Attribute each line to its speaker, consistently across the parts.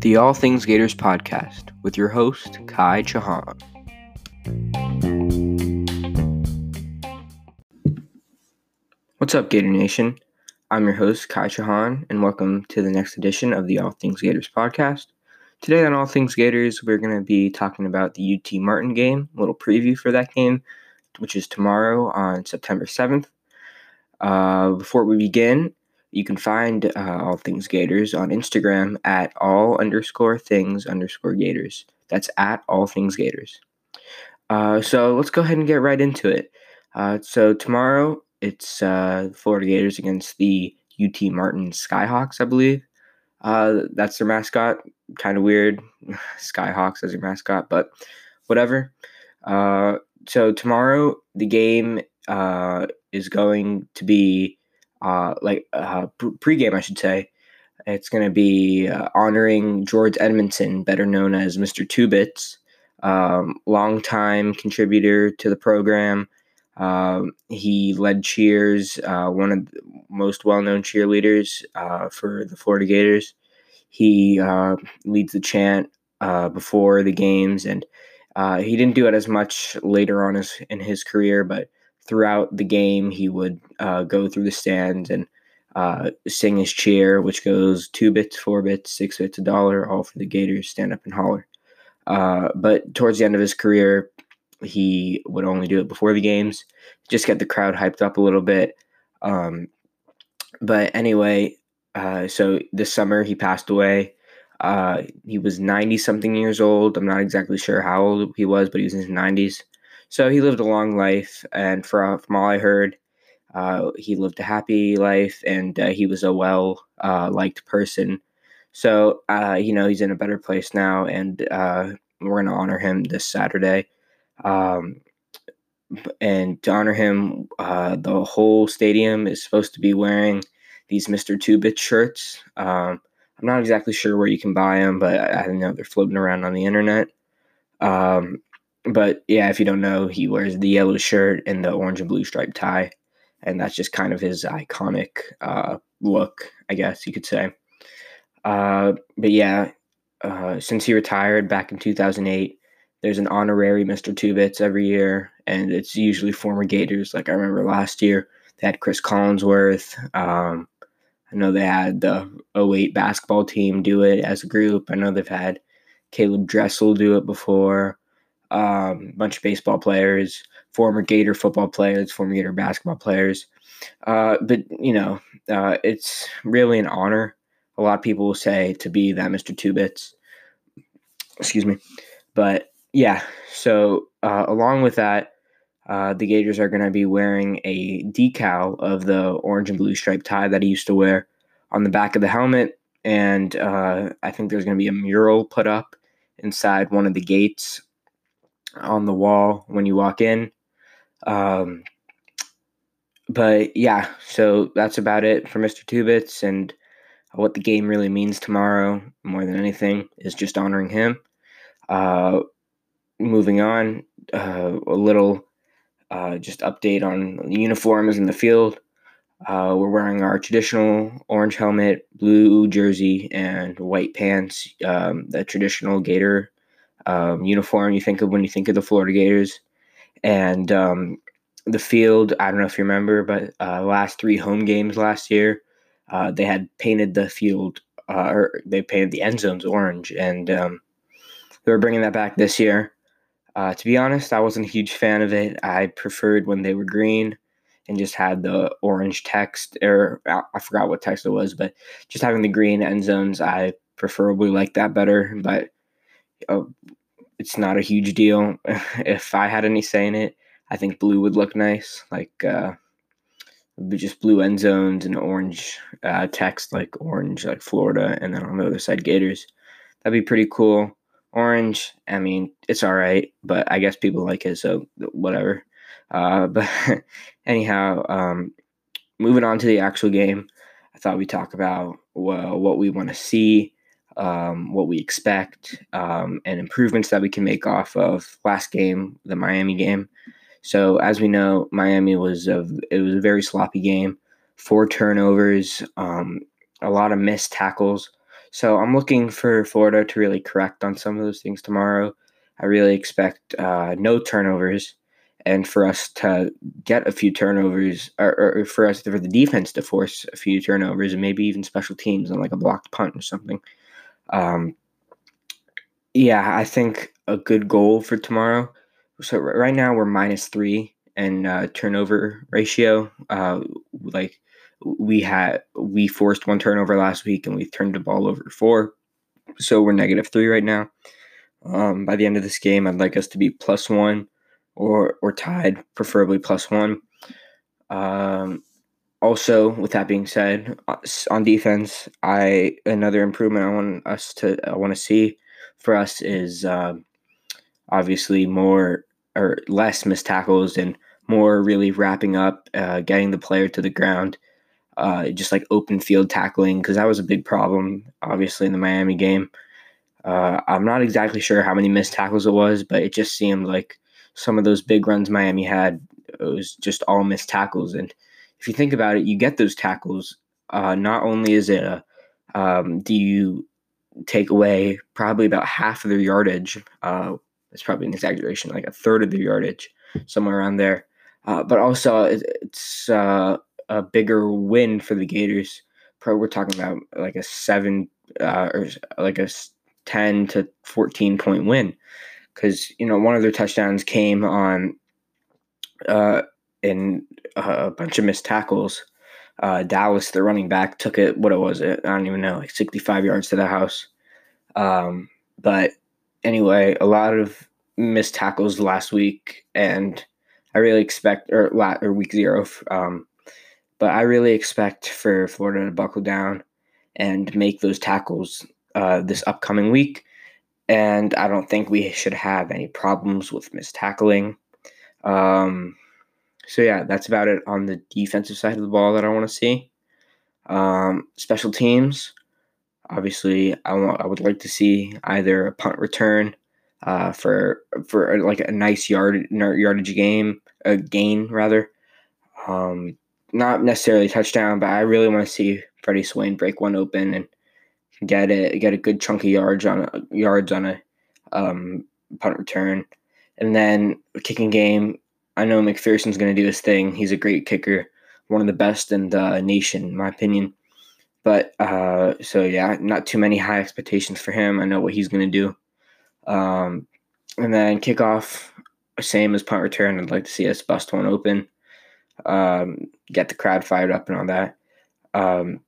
Speaker 1: The All Things Gators podcast with your host, Kai Chauhan. What's up, Gator Nation? I'm your host, Kai Chauhan, and welcome to the next edition of the All Things Gators podcast. Today on All Things Gators, we're going to be talking about the UT Martin game, a little preview for that game, which is tomorrow on September 7th. Uh, before we begin, you can find uh, All Things Gators on Instagram at all underscore things underscore Gators. That's at All Things Gators. Uh, so let's go ahead and get right into it. Uh, so tomorrow it's uh, Florida Gators against the UT Martin Skyhawks, I believe. Uh, that's their mascot. Kind of weird, Skyhawks as your mascot, but whatever. Uh, so tomorrow the game is going to be uh, like uh, pregame, I should say. It's going to be uh, honoring George Edmondson, better known as Mr. Two Bits, um, longtime contributor to the program. Um, he led cheers, uh, one of the most well known cheerleaders uh, for the Florida Gators. He uh, leads the chant uh, before the games, and uh, he didn't do it as much later on in his career, but throughout the game, he would uh, go through the stands and uh, sing his cheer, which goes two bits, four bits, six bits, a dollar, all for the Gators, stand up and holler. Uh, but towards the end of his career, he would only do it before the games, just get the crowd hyped up a little bit. Um, but anyway, uh, so this summer he passed away. Uh, he was 90 something years old. I'm not exactly sure how old he was, but he was in his 90s. So he lived a long life, and from, from all I heard, uh, he lived a happy life, and uh, he was a well uh, liked person. So uh, you know he's in a better place now, and uh, we're going to honor him this Saturday. Um, and to honor him, the whole stadium is supposed to be wearing these Mr. Two Bit shirts. Um, I'm not exactly sure where you can buy them, but I, I know they're floating around on the internet. Um, but yeah, if you don't know, he wears the yellow shirt and the orange and blue striped tie, and that's just kind of his iconic uh, look, I guess you could say. Uh, but yeah, uh, since he retired back in 2008, there's an honorary Mr. Two Bits every year, and it's usually former Gators. Like I remember last year, they had Cris Collinsworth. Um, I know they had the 08 basketball team do it as a group. I know they've had Caleb Dressel do it before um, a bunch of baseball players, former Gator football players, former Gator basketball players. Uh, but you know, uh, it's really an honor. A lot of people will say to be that Mr. Two Bits. Excuse me, but yeah. So uh, along with that, uh, the Gators are going to be wearing a decal of the orange and blue striped tie that he used to wear on the back of the helmet, and uh, I think there's going to be a mural put up inside one of the gates on the wall when you walk in. Um, but yeah, so that's about it for Mr. Two Bits and what the game really means tomorrow, more than anything, is just honoring him. Uh, moving on, uh, a little uh, just update on the uniforms in the field. Uh, we're wearing our traditional orange helmet, blue jersey, and white pants, um, the traditional Gator um, uniform you think of when you think of the Florida Gators. And um, the field, I don't know if you remember, but uh, last three home games last year, uh, they had painted the field, uh, or they painted the end zones orange, and um, they were bringing that back this year. Uh, to be honest, I wasn't a huge fan of it. I preferred when they were green and just had the orange text, or I forgot what text it was, but just having the green end zones, I preferably like that better. But uh, it's not a huge deal. if I had any say in it, I think blue would look nice, like uh, just blue end zones and orange uh, text, like orange, like Florida, and then on the other side, Gators. That'd be pretty cool. Orange, I mean, it's all right, but I guess people like it, so whatever. Uh, but anyhow, um, moving on to the actual game, I thought we'd talk about well, what we want to see um, what we expect, um, and improvements that we can make off of last game, the Miami game. So as we know, Miami was a it was a very sloppy game. four turnovers, um, a lot of missed tackles. So I'm looking for Florida to really correct on some of those things tomorrow. I really expect uh, no turnovers and for us to get a few turnovers, or, or, for us for the defense to force a few turnovers, and maybe even special teams on like a blocked punt or something. Um, yeah, I think a good goal for tomorrow. So right now we're minus three and uh, turnover ratio. Uh, like we had, we forced one turnover last week, and we turned the ball over four. So we're negative three right now. Um, by the end of this game, I'd like us to be plus one or or tied, preferably plus one. Um, also, with that being said, on defense, I another improvement I want us to I want to see for us is uh, obviously more or less missed tackles and more really wrapping up, uh, getting the player to the ground, uh, just like open field tackling because that was a big problem, obviously in the Miami game. Uh, I'm not exactly sure how many missed tackles it was, but it just seemed like some of those big runs Miami had, it was just all missed tackles. And if you think about it, you get those tackles. Uh, not only is it a, um, do you take away probably about half of their yardage? Uh, it's probably an exaggeration, like a third of their yardage, somewhere around there. Uh, but also, it's uh, a bigger win for the Gators. Probably we're talking about like a seven uh, or like a 10 to 14 point win because you know one of their touchdowns came on in a bunch of missed tackles. Uh, Dallas, the running back, took it. What it was it? I don't even know, like 65 yards to the house. Um, but anyway, a lot of missed tackles last week, and I really expect or or week zero. Um, but I really expect for Florida to buckle down and make those tackles uh, this upcoming week and I don't think we should have any problems with missed tackling. Um, so yeah, that's about it on the defensive side of the ball that I want to see. Um, special teams, obviously, I want I would like to see either a punt return uh, for for like a nice yard yardage game, a gain rather. Um, not necessarily touchdown, but I really want to see Freddie Swain break one open and get it, get a good chunk of yards on a, yards on a um, punt return, and then kicking game. I know McPherson's going to do his thing. He's a great kicker, one of the best in the nation, in my opinion. But uh, so yeah, not too many high expectations for him. I know what he's going to do. Um, and then kickoff, same as punt return. I'd like to see us bust one open, um, get the crowd fired up and all that. Um,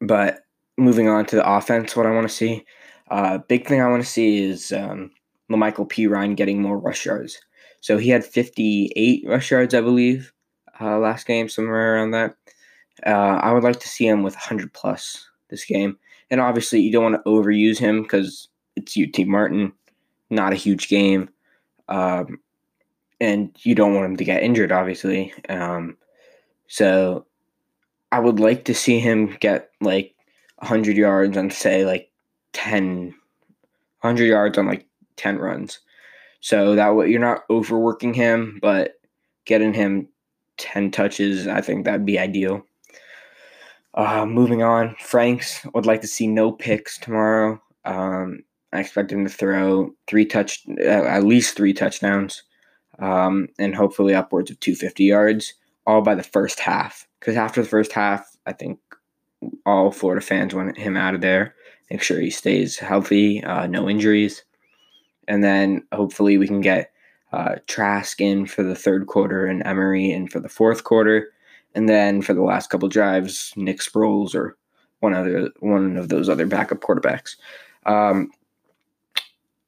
Speaker 1: but moving on to the offense, what I want to see. Uh, big thing I want to see is um, Perine getting more rush yards. So he had 58 rush yards, I believe, uh, last game, somewhere around that. Uh, I would like to see him with 100 plus this game. And obviously, you don't want to overuse him because it's UT Martin, not a huge game. Um, and you don't want him to get injured, obviously. Um, so I would like to see him get like 100 yards on, say, like 10, 100 yards on like 10 runs. So that way you're not overworking him, but getting him 10 touches, I think that'd be ideal. Uh, moving on, Franks would like to see no picks tomorrow. Um, I expect him to throw three touch, uh, at least three touchdowns, um, and hopefully upwards of 250 yards, all by the first half. Because after the first half, I think all Florida fans want him out of there. Make sure he stays healthy, uh, no injuries, and then hopefully we can get uh, Trask in for the third quarter and Emory in for the fourth quarter, and then for the last couple drives, Nick Sproles or one other one of those other backup quarterbacks. Um,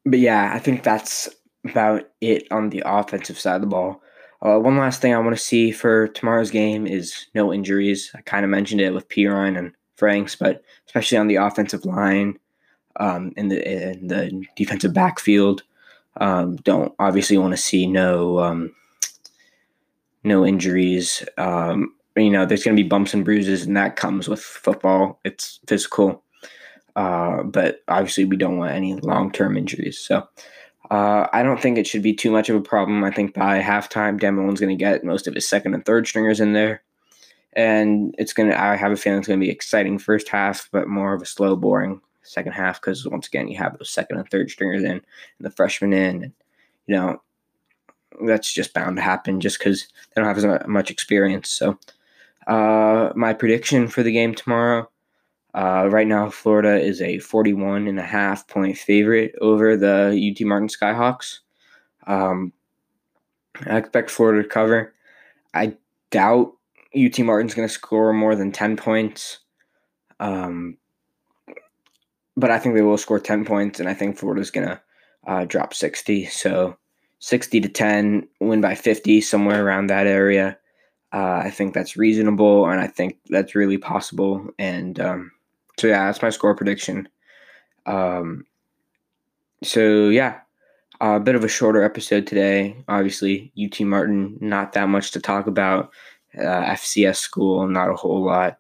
Speaker 1: but yeah, I think that's about it on the offensive side of the ball. Uh, one last thing I want to see for tomorrow's game is no injuries. I kind of mentioned it with Perine and Franks, but especially on the offensive line, um, in the in the defensive backfield, um, don't obviously want to see no um, no injuries. Um, you know, there's going to be bumps and bruises, and that comes with football. It's physical, uh, but obviously we don't want any long term injuries. So uh, I don't think it should be too much of a problem. I think by halftime, Dan Mullen's going to get most of his second and third stringers in there. and it's gonna. I have a feeling it's gonna be exciting first half, but more of a slow, boring second half because once again you have those second and third stringers in and the freshmen in and you know that's just bound to happen just because they don't have as much experience. So uh, my prediction for the game tomorrow uh, right now florida is a 41 and a half point favorite over the ut martin skyhawks. Um, i expect florida to cover. I doubt ut martin's going to score more than 10 points. Um, but I think they will score 10 points, and I think Florida's going to uh, drop 60. So 60 to 10, win by 50, somewhere around that area. Uh, I think that's reasonable, and I think that's really possible. And um, so, yeah, that's my score prediction. Um, so, yeah, a bit of a shorter episode today. Obviously, UT Martin, not that much to talk about. Uh, FCS school, not a whole lot.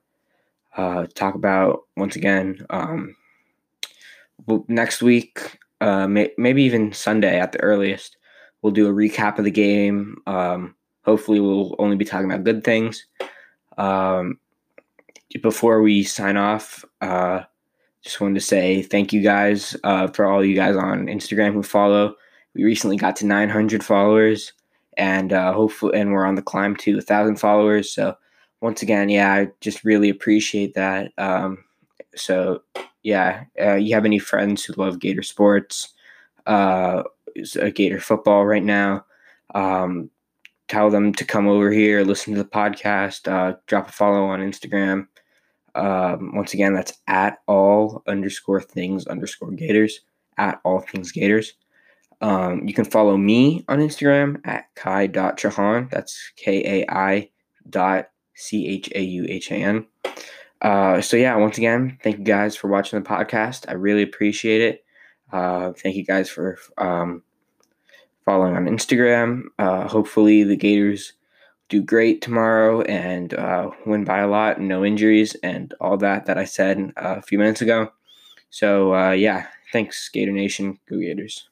Speaker 1: Uh, talk about once again. Um, next week, uh, may, maybe even Sunday at the earliest, we'll do a recap of the game. Um, hopefully, we'll only be talking about good things. Um, before we sign off, uh, just wanted to say thank you guys uh, for all you guys on Instagram who follow. We recently got to 900 followers, and uh, hopefully, and we're on the climb to 1,000 followers. So, once again, yeah, I just really appreciate that. Um, so yeah, uh, you have any friends who love Gator sports, uh, Gator football right now, um, tell them to come over here, listen to the podcast, uh, drop a follow on Instagram. Um, once again, that's at all underscore things underscore Gators, at all things Gators. Um, you can follow me on Instagram at kai.chauhan. That's K A I dot C H A U H A N. Uh, so yeah, once again, thank you guys for watching the podcast. I really appreciate it. Uh, thank you guys for um, following on Instagram. Uh, hopefully the Gators do great tomorrow and uh, win by a lot, no injuries, and all that that I said uh, a few minutes ago. So uh, yeah, thanks Gator Nation, go Gators.